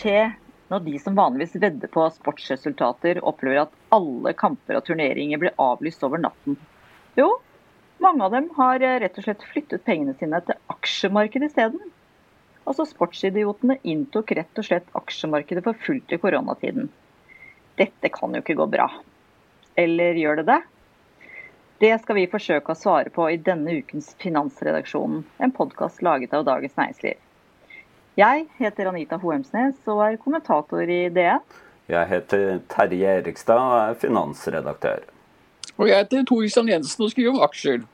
Hva skjer når de som vanligvis vedder på sportsresultater, opplever at alle kamper og turneringer blir avlyst over natten? Jo, mange av dem har eh, rett og slett flyttet pengene sine til aksjemarkedet isteden. Altså Sportsidiotene inntok rett og slett aksjemarkedet for fullt i koronatiden. Dette kan jo ikke gå bra. Eller gjør det det? Det skal vi forsøke å svare på i denne ukens Finansredaksjonen, en podkast laget av Dagens Næringsliv. Jeg heter Anita Hoemsnes og er kommentator i DN. Jeg heter Terje Erikstad og er finansredaktør. Og jeg heter Tor Kristian Jensen og skriver om aksjer.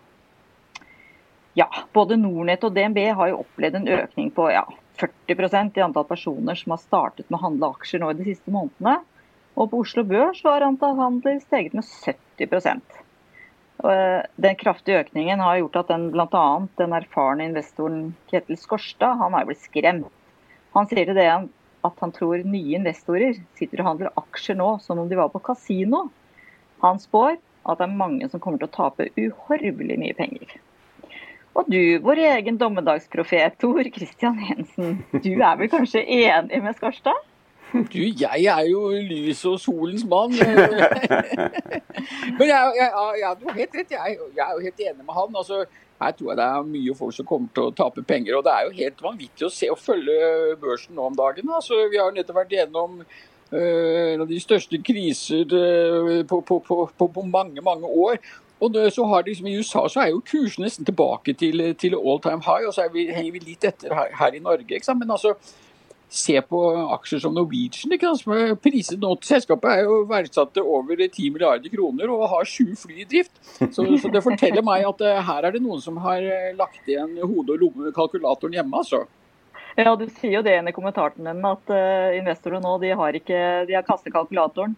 Ja, både Nordnett og DNB har jo opplevd en økning på ja, 40% i antall personer som har startet med å handle aksjer nå i de siste månedene. Og på Oslo Børs har antall handler steget med 70 eh, den kraftige økningen har gjort at den, bl.a. den erfarne investoren Kjetil Skorstad han har blitt skremt. Han sier til det at han tror nye investorer sitter og handler aksjer nå som om de var på kasino. Han spår at det er mange som kommer til å tape uhorvelig mye penger. Og du, vår egen dommedagsprofet Tor Christian Jensen, du er vel kanskje enig med Skarstad? Du, jeg er jo lys og solens mann. Men jeg, jeg, jeg, du har helt rett. Jeg, jeg, er jo helt enig med han. Altså, her tror jeg det er mye folk som kommer til å tape penger. Og det er jo helt vanvittig å se og følge børsen nå om dagen. Altså, vi har jo nettopp vært gjennom uh, en av de største kriser uh, på, på, på, på, mange, mange år. Og det, så har liksom, I USA så er jo kursen nesten tilbake til, til all time high, og så vi, henger vi litt etter her, her i Norge. Men altså, se på aksjer som Norwegian. ikke sant, som er priset nå. Selskapet er jo verdsatt til over 10 milliarder kroner og har 20 fly i drift. Så, så, det forteller meg at uh, her er det noen som har uh, lagt igjen hode- og lommekalkulatoren hjemme. altså. Ja, Du sier jo det i kommentaren din, at uh, investorer nå de har, ikke, de har kastet kalkulatoren.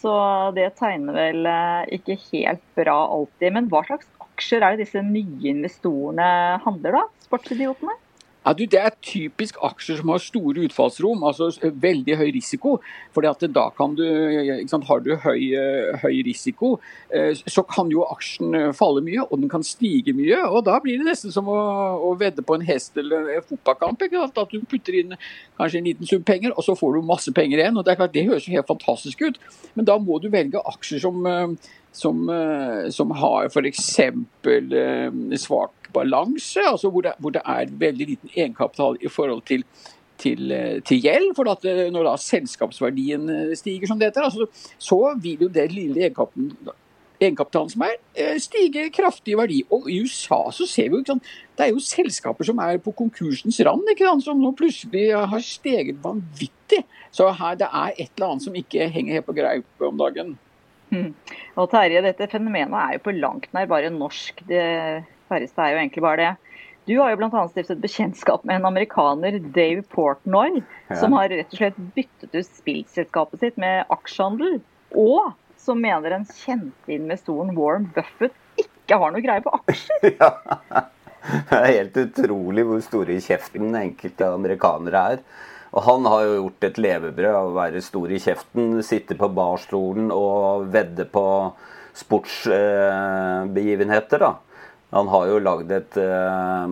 Så det tegner vel ikke helt bra alltid. Men hva slags aksjer er det disse nye investorene handler, da? Sportsidiotene? Ja, du, det er typisk aksjer som har store utfallsrom, altså veldig høy risiko. fordi at da kan du, sant, Har du høy, eh, høy, risiko, eh, så kan jo aksjen eh, falle mye, og den kan stige mye. og Da blir det nesten som å, å vedde på en hest eller en fotballkamp. At du putter inn kanskje en liten sum penger, og så får du masse penger igjen. og Det er klart, det høres jo helt fantastisk ut, men da må du velge aksjer som som, som har f.eks. svak balanse, altså hvor det, hvor det, er veldig liten egenkapital i forhold til, til, eh, til gjeld. For at eh, når da selskapsverdien eh, stiger som dette, altså, så vil jo det lille egenkapitalen som er, stige kraftig i verdi. Og i USA så ser vi jo ikke sant, det er jo selskaper som er på konkursens rand, ikke sant, som nå plutselig har steget vanvittig. Så her det er et eller annet som ikke henger helt på greip om dagen. Mm. Og Terje, dette fenomenet er jo på langt nær bare norsk. Det færreste er jo egentlig bare det. Du har jo bl.a. stiftet bekjentskap med en amerikaner, Dave Portnoy, ja. som har rett og slett byttet ut spillselskapet sitt med aksjehandel. Og som mener den kjente investoren Warren Buffett ikke har noe greie på aksjer. Ja, Det er helt utrolig hvor store i kjeften enkelte amerikanere er. Og han har jo gjort et levebrød av å være stor i kjeften, sitte på barstolen og vedde på sportsbegivenheter. da. Han har jo lagd et uh,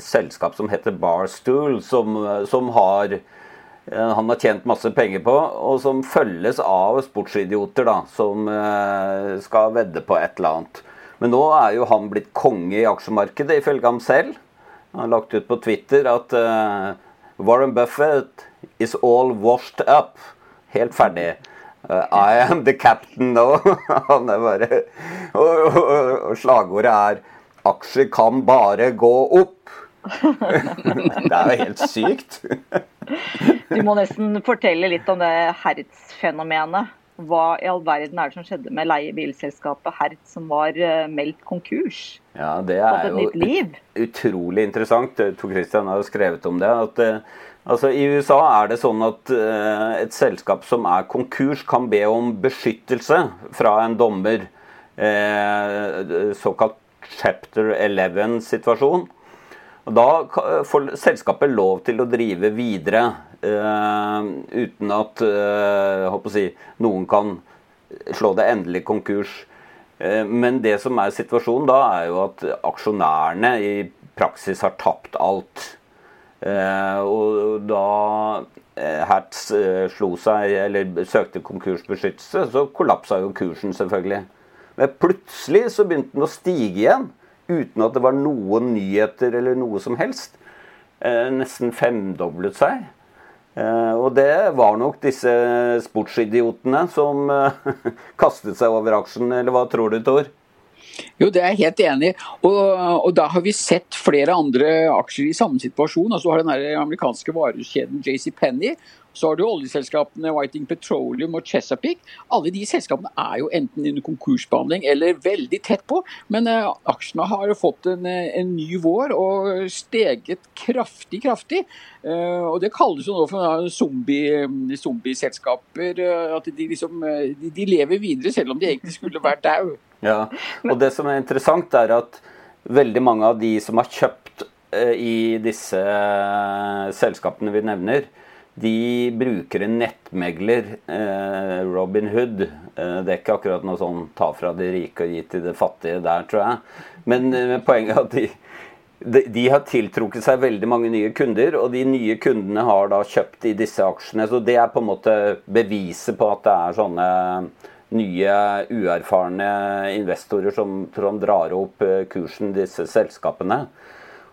selskap som heter Barstool, som, som har uh, han har tjent masse penger på, og som følges av sportsidioter da, som uh, skal vedde på et eller annet. Men nå er jo han blitt konge i aksjemarkedet, ifølge ham selv. Han har lagt ut på Twitter at Warren Buffett is all washed up. Helt ferdig. I am the captain now. Han er bare Og, og, og slagordet er 'Aksjer kan bare gå opp'. det er jo helt sykt. du må nesten fortelle litt om det Hertz-fenomenet. Hva i all verden er det som skjedde med leiebilselskapet Hertz som var meldt konkurs? Ja, Det er jo utrolig interessant. Tor Christian har jo skrevet om det. at Altså, I USA er det sånn at uh, et selskap som er konkurs, kan be om beskyttelse fra en dommer. Uh, såkalt chapter 11-situasjon. Og Da får selskapet lov til å drive videre uh, uten at si, noen kan slå det endelig konkurs. Men det som er situasjonen da, er jo at aksjonærene i praksis har tapt alt. Eh, og da eh, Hertz eh, slo seg, eller søkte konkursbeskyttelse, så kollapsa jo kursen, selvfølgelig. Men plutselig så begynte den å stige igjen, uten at det var noen nyheter eller noe som helst. Nesten femdoblet seg. Og det var nok disse sportsidiotene som kastet seg over aksjen, eller hva tror du, Tor? Jo, det er jeg helt enig i. Og, og, da har vi sett flere andre aksjer i samme situasjon. Altså, du har den amerikanske varekjeden JC Penny. Så har du oljeselskapene Whiting Petroleum og Chesapeake. Alle de selskapene er jo enten under konkursbehandling eller veldig tett på. Men uh, aksjene har fått en, en, ny vår og steget kraftig, kraftig. Uh, og det kalles jo nå for zombie-selskaper. Uh, at de liksom de, de, lever videre selv om de egentlig skulle vært daud. Ja, og det som er interessant, er at veldig mange av de som har kjøpt eh, i disse eh, selskapene vi nevner, de bruker en nettmegler, eh, Robin Hood. det er ikke akkurat noe sånn ta fra de rike og gi til de fattige der, tror jeg. Men poenget er at de, de, de, har tiltrukket seg veldig mange nye kunder, og de nye kundene har da kjøpt i disse aksjene. Så det er på en måte beviset på at det er sånne nye, uerfarne investorer som, som drar opp eh, kursen disse selskapene.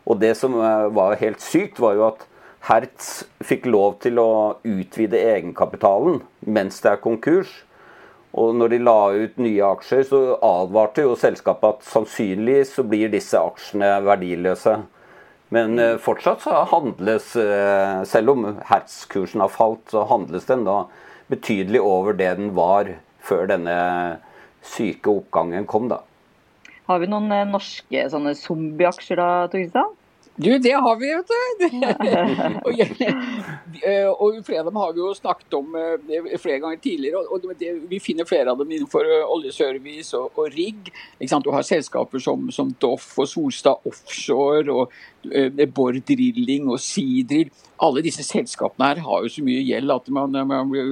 Og det som eh, var helt sykt, var jo at Hertz fikk lov til å utvide egenkapitalen mens det er konkurs. Og når de la ut nye aksjer, så advarte jo selskapet at sannsynlig så blir disse aksjene verdiløse. Men eh, fortsatt så handles, selv om Hertz-kursen har falt, så handles den da betydelig over det den var før denne syke oppgangen kom, da. Har vi noen eh, norske sånne zombieaksjer da, Tor Du, det har vi, vet du. og, eh, og, flere av dem har vi jo snakket om eh, flere ganger tidligere. og det, Vi finner flere av dem innenfor oljeservice og, og rigg. Du har selskaper som, som Doff og Solstad Offshore og uh, Borr Drilling og Seadrill. Alle disse selskapene her har jo så mye gjeld at man, man blir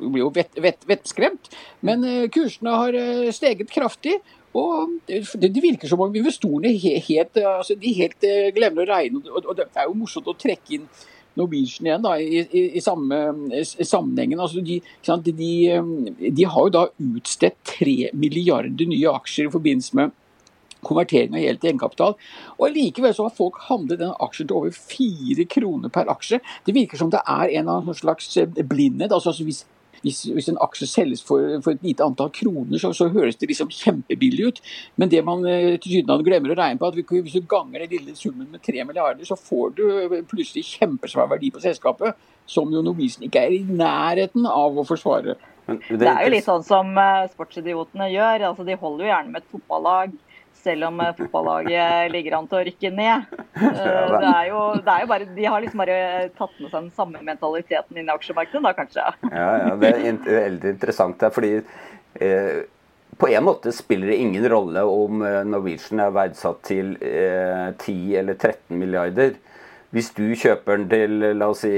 jo vett, vett, vettskremt. Men eh, kursene har eh, steget kraftig. Og det, det virker som om investorene helt, altså de helt eh, glemmer å regne. Og det er jo morsomt å trekke inn Norwegian igjen da, i, i, i samme sammenhengen. Altså de, de, de, har jo da utstedt tre milliarder nye aksjer i forbindelse med konvertering av gjeld til egenkapital. Og Likevel så har folk handlet den aksjen til over fire kroner per aksje. Det virker som det er en av slags blindhet. altså hvis hvis, hvis, en aksje selges for, for, et lite antall kroner, så, så, høres det liksom kjempebillig ut. Men det man eh, tilsynelatende glemmer å regne på, at hvis du ganger den lille summen med 3 milliarder, så får du plutselig kjempesvær verdi på selskapet, som jo Norwegian ikke er i nærheten av å forsvare. Det er jo litt sånn som eh, sportsidiotene gjør. altså De holder jo gjerne med et fotballag selv om eh, fotballaget ligger an til å rykke ned. Eh, det er, jo, det er jo bare, De har liksom bare tatt med seg den samme mentaliteten inn i aksjemarkedet, da kanskje? Ja, ja det er veldig interessant. fordi eh, på en måte spiller det ingen rolle om eh, Norwegian er verdsatt til eh, 10 eller 13 milliarder. Hvis du kjøper den til la oss si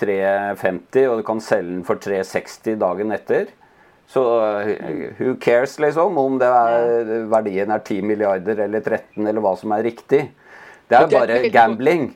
350 og du kan selge den for 360 dagen etter, så eh, who cares, liksom, om er, verdien er 10 milliarder eller 13 eller hva som er riktig. Det er bare gambling.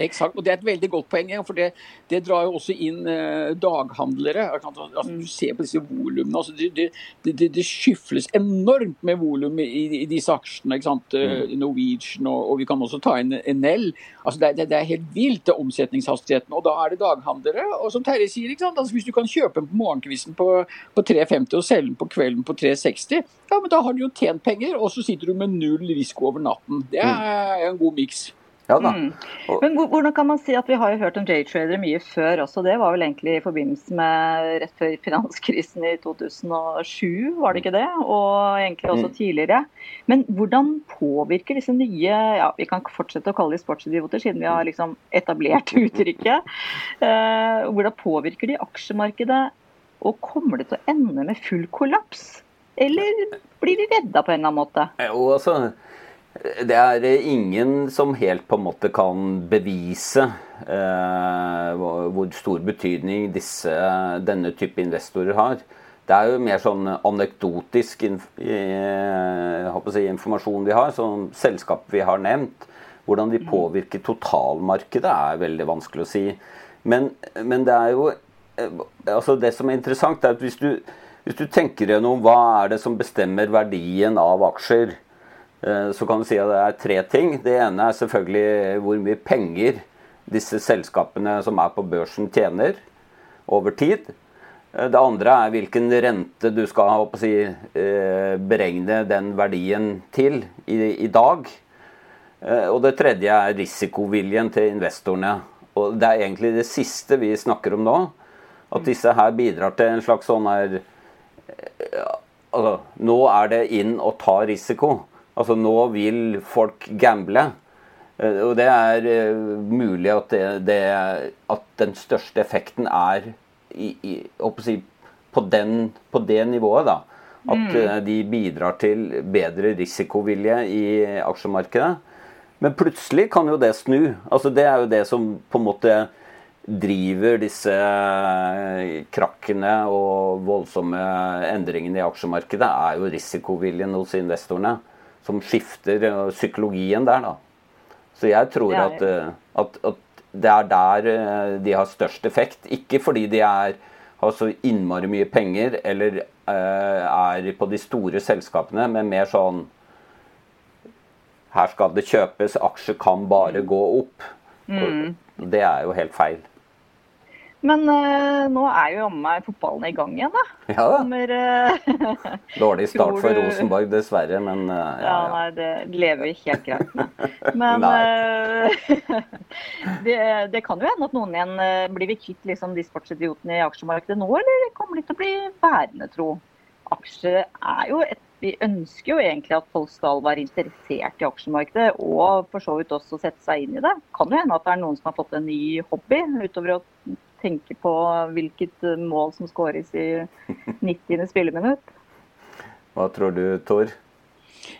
Eksakt, og Det er et veldig godt poeng. for Det, det drar jo også inn eh, daghandlere. Altså, du ser på disse volumene. Altså, det, det, det, det, skyfles enormt med volum i, i, disse aksjene. ikke sant? Eh, mm. Norwegian og, og, vi kan også ta inn NL. Altså, det, det, er helt vilt, det omsetningshastigheten. Og da er det daghandlere. Og som Terje sier, ikke sant? Altså, hvis du kan kjøpe den på morgenkvisten på, på 3,50 og selge den på kvelden på 3,60, ja, men da har du jo tjent penger, og så sitter du med null risiko over natten. Det er en god miks. Ja da. Mm. Men hvordan kan man si at Vi har jo hørt om J-tradere mye før også. Det var vel egentlig i forbindelse med rett før finanskrisen i 2007, var det ikke det? Og egentlig også mm. tidligere. Men hvordan påvirker disse nye ja, Vi kan fortsette å kalle de sportsidioter, siden vi har liksom etablert uttrykket. Eh, hvordan påvirker de aksjemarkedet? Og kommer det til å ende med full kollaps? Eller blir de redda på en eller annen måte? Jo, altså det er ingen som helt på en måte kan bevise eh, hvor stor betydning disse, denne type investorer har. Det er jo mer sånn anekdotisk inf eh, si, informasjon vi har, som selskap vi har nevnt. Hvordan de påvirker totalmarkedet er veldig vanskelig å si. Men, men det er jo eh, altså Det som er interessant, er at hvis du, hvis du tenker gjennom hva er det som bestemmer verdien av aksjer, Eh, så kan du si at det er tre ting. Det ene er selvfølgelig hvor mye penger disse selskapene som er på børsen tjener over tid. Eh, det andre er hvilken rente du skal si, eh, beregne den verdien til i, dag. Og det tredje er risikoviljen til investorene. Og det er egentlig det siste vi snakker om nå. At disse her bidrar til en slags sånn her altså, Nå er det inn å ta risiko. Altså nå vil folk gamble. Eh, og det er eh, mulig at, det, det, at den største effekten er i, i, si, på, den, på, det nivået. da. At mm. Eh, de bidrar til bedre risikovilje i aksjemarkedet. Men plutselig kan jo det snu. Altså Det er jo det som på en måte driver disse krakkene og voldsomme endringene i aksjemarkedet, er jo risikoviljen hos investorene som skifter uh, psykologien der, da. Så jeg tror at, uh, at, at, det er der uh, de har størst effekt. Ikke fordi de er, har så innmari mye penger eller er på de store selskapene, men mer sånn Her skal det kjøpes, aksjer kan bare gå opp. Mm. Det er jo helt feil. Men uh, nå er jo jammen meg fotballen i gang igjen, da. Ja da. Kommer, uh, Dårlig start for Rosenborg, dessverre, men uh, ja, ja, nei, det lever jo helt greit med. Men det, det, kan jo hende at noen igjen Blir vi kvitt liksom, de sportsidiotene i aksjemarkedet nå, eller kommer de til å bli værende, tro? Aksjer er jo et vi ønsker jo egentlig at folk skal være interessert i aksjemarkedet, og for så vidt også sette seg inn i det. Kan jo hende at det er noen som har fått en ny hobby utover å tenke på hvilket eh, mål som skåres i 90. spilleminutt. Hva tror du, Tor?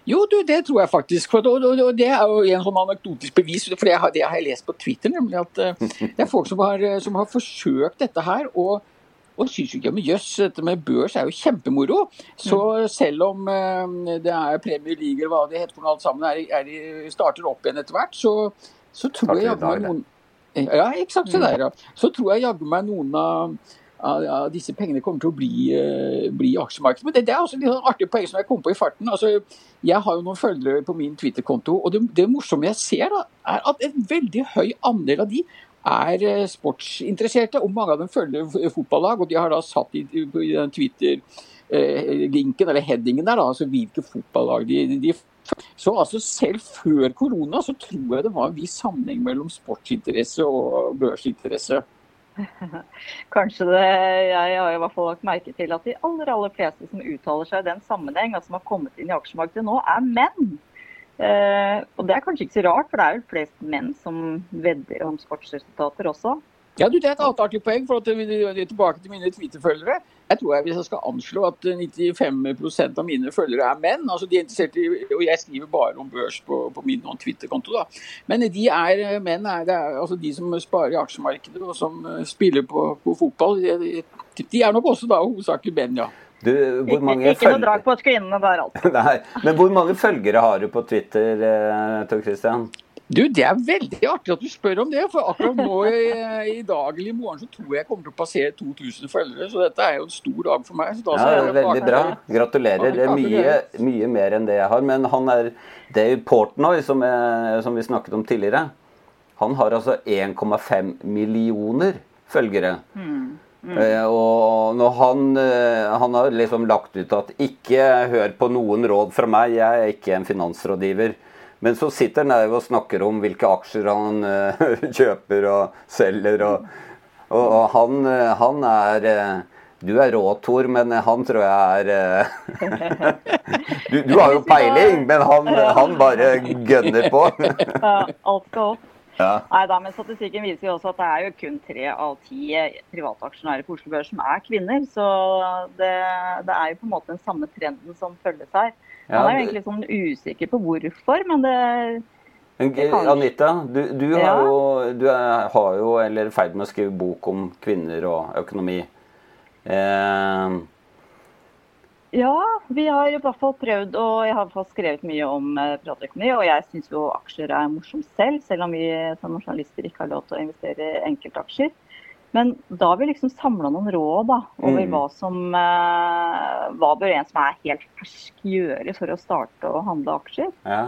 Jo, du, det tror jeg faktisk. Og, og, og, Det er jo en sånn anekdotisk bevis. for Det har, det har jeg lest på Twitter. nemlig at uh, Det er folk som har, eh, som har forsøkt dette her. og og syns ikke men jøss, dette med børs er jo kjempemoro. Så mm. selv om uh, det er Premier League eller hva det heter for noe alt sammen, er, er, starter opp igjen etter hvert, så, så tror jeg at noen ja, eksakt. Så, der, ja. Så tror jeg jaggu meg noen av, av, av, disse pengene kommer til å bli, uh, bli aksjemarkedet. Men det, det, er også et artig poeng som jeg kom på i farten. Altså, jeg har jo noen følgere på min Twitter-konto, og det, det, morsomme jeg ser, da, er at en veldig høy andel av de er uh, sportsinteresserte, og mange av dem følger fotballag. Og de har da satt i, i den Twitter-linken, eller headingen der, da, altså hvilke fotballag de, de så altså selv før korona så tror jeg det var en viss sammenheng mellom sportsinteresse og børsinteresse. Kanskje det. Jeg har i hvert fall lagt merke til at de aller aller fleste som uttaler seg i den sammenheng, og som har kommet inn i aksjemarkedet nå, er menn. Eh, og det er kanskje ikke så rart, for det er vel flest menn som vedder om sportsresultater også. Ja, du, Det er et annet artig poeng. for at vi, Tilbake til mine Twitter-følgere. Jeg tror jeg, Hvis jeg skal anslå at 95% av mine følgere er menn altså de er interessert i, og Jeg skriver bare om børs på, på min Twitter-konto. da, Men de er menn er, det er altså de som sparer i aksjemarkedet og som eh, spiller på, på fotball. De, de, er nok også da hovedsakelig menn, ja. Du, hvor mange ikke, ikke noe drag på kvinnene der, altså. Nei, men hvor mange følgere har du på Twitter, eh, Tor Christian? Du, Det er veldig artig at du spør om det. For akkurat nå i, i dag eller i morgen så tror jeg jeg kommer til å passere 2000 foreldre. Så dette er jo en stor dag for meg. ja, det er Veldig bra. Gratulerer. Er mye, mye, mer enn det jeg har. Men han er Dave Portnoy, som, er, som vi snakket om tidligere, han har altså 1,5 millioner følgere. Mm. Mm. Uh, og når han, uh, han har liksom lagt ut at ikke hør på noen råd fra meg, jeg er ikke en finansrådgiver. Men så sitter han der og snakker om hvilke aksjer han uh, kjøper og selger. Og, og, og han, uh, han, er uh, Du er rå, Tor, men han tror jeg er du, du, har jo peiling, men han, han bare gønner på. ja, alt skal opp. Ja. Nei da, men Statistikken viser jo også at det er jo kun tre av ti private aksjonærer på Oslo Børs som er kvinner. Så det, det er jo på en måte den samme trenden som følges her. Han er jo egentlig sånn usikker på hvorfor, men det, Anita, du, du, har jo, du er, har jo, eller er i ferd med å skrive bok om kvinner og økonomi. Eh. Ja, vi har i hvert fall prøvd, og jeg har skrevet mye om eh, privatøkonomi. Og jeg syns jo aksjer er morsomt selv, selv om vi som journalister ikke har lov til å investere i enkeltaksjer. Men da har vi liksom samla noen råd da, over mm. hva som eh, Hva bør en som er helt fersk gjøre for å starte å handle aksjer? Ja.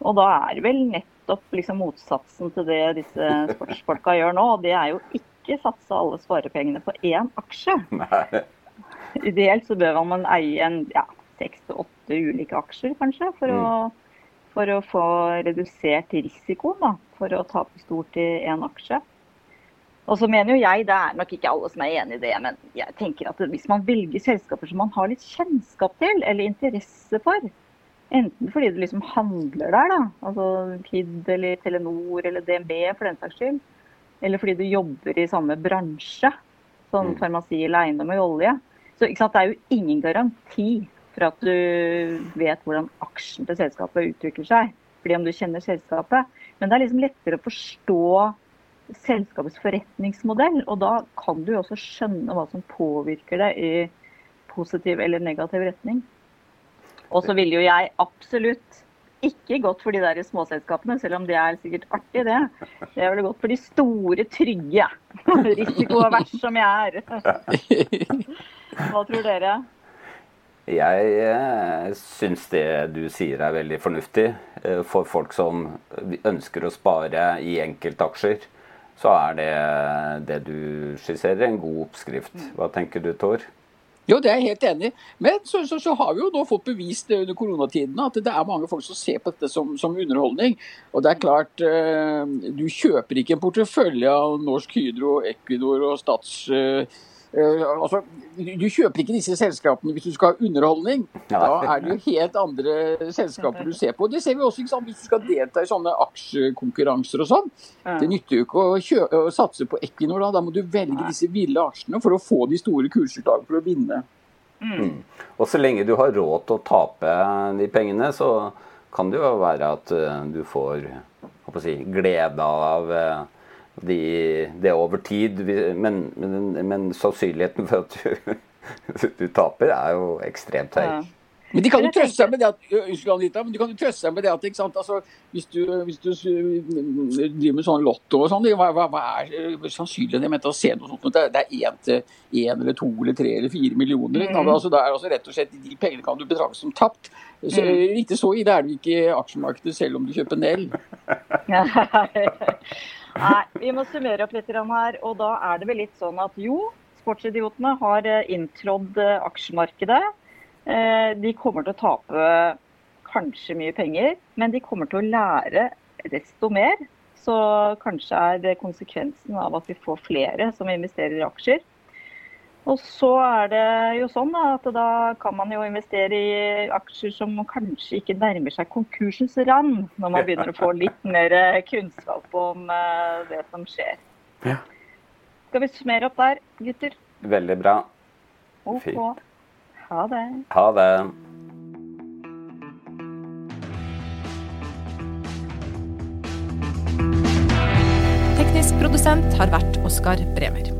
Og da er det vel nettopp liksom motsatsen til det disse sportsfolka gjør nå. Og det er jo ikke satse alle sparepengene på én aksje. Nei. Ideelt så bør man eie en ja, seks til åtte ulike aksjer, kanskje, for, mm. å, for å få redusert risikoen da, for å tape stort i én aksje. Og så mener jo jeg, det er nok ikke alle som er enig i det, men jeg tenker at hvis man velger selskaper som man har litt kjennskap til eller interesse for, enten fordi du liksom handler der, da, altså KID eller Telenor eller DNB for den saks skyld, eller fordi du jobber i samme bransje, som mm. farmasi eller eiendom og olje, så sant, det er jo ingen garanti for at du vet hvordan aksjen til selskapet utvikler seg, fordi om du kjenner selskapet. Men det er liksom lettere å forstå selskapets forretningsmodell. Og da kan du også skjønne hva som påvirker deg i positiv eller negativ retning. Og så ville jo jeg absolutt ikke gått for de der småselskapene, selv om det er sikkert artig, det. Jeg ville gått for de store, trygge. Risikoavers som jeg er. Hva tror dere? Jeg eh, syns det du sier er veldig fornuftig eh, for folk som ønsker å spare i enkeltaksjer så er det det du skisserer, en god oppskrift. Hva tenker du, Tor? Jo, det er jeg helt enig Men så, så, så, har vi jo nå fått bevist under koronatiden at det er mange folk som ser på dette som, som underholdning. Og det er klart, eh, du kjøper ikke en portefølje av Norsk Hydro, Equinor og Stats Uh, altså, du kjøper ikke disse selskapene hvis du skal ha underholdning. Da er det jo helt andre selskaper du ser på. Det ser vi også ikke sant? hvis du skal delta i sånne aksjekonkurranser og sånn. Det nytter jo ikke å, kjøpe, å satse på Equinor. Da. da må du velge disse ville aksjene for å få de store kursutslagene for å vinne. Mm. mm. Og så lenge du har råd til å tape de pengene, så kan det jo være at uh, du får si, glede av uh, de, det over tid. Men, men, men sannsynligheten for at du, du, taper, er jo ekstremt høy. Ja. Men de kan jo trøste seg med det at Unnskyld, Anita, men de kan jo trøste seg med det at ikke sant? Altså, hvis, du, hvis du driver med sånn lotto og sånn, hva, hva, hva, er sannsynligheten med å se noe sånt? Det er én til én eller to eller tre eller fire millioner. Mm. Altså, det er altså rett og slett, De pengene kan du betrakte som tapt. Så, mm. Ikke så ille er det ikke i aksjemarkedet selv om du kjøper Nell. Nei, vi må summere opp litt her. Og da er det vel litt sånn at jo, sportsidiotene har inntrådd eh, aksjemarkedet. Eh, de kommer til å tape kanskje mye penger, men de kommer til å lære desto mer. Så kanskje er det konsekvensen av at vi får flere som investerer i aksjer. Og så er det jo sånn at da kan man jo investere i aksjer som kanskje ikke nærmer seg konkursens rand, når man begynner å få litt mer kunnskap om eh, det som skjer. Ja. Skal vi summere opp der, gutter? Veldig bra. OK. Ha det. Ha det. Teknisk produsent har vært Oskar Bremer.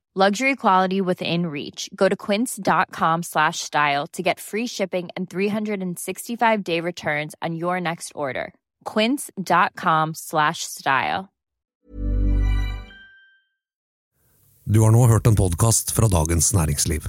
Luxury quality within reach. Go to quince.com slash style to get free shipping and 365 day returns on your next order. Quince.com slash style. Du har nå hørt en podkast fra Dagens Næringsliv.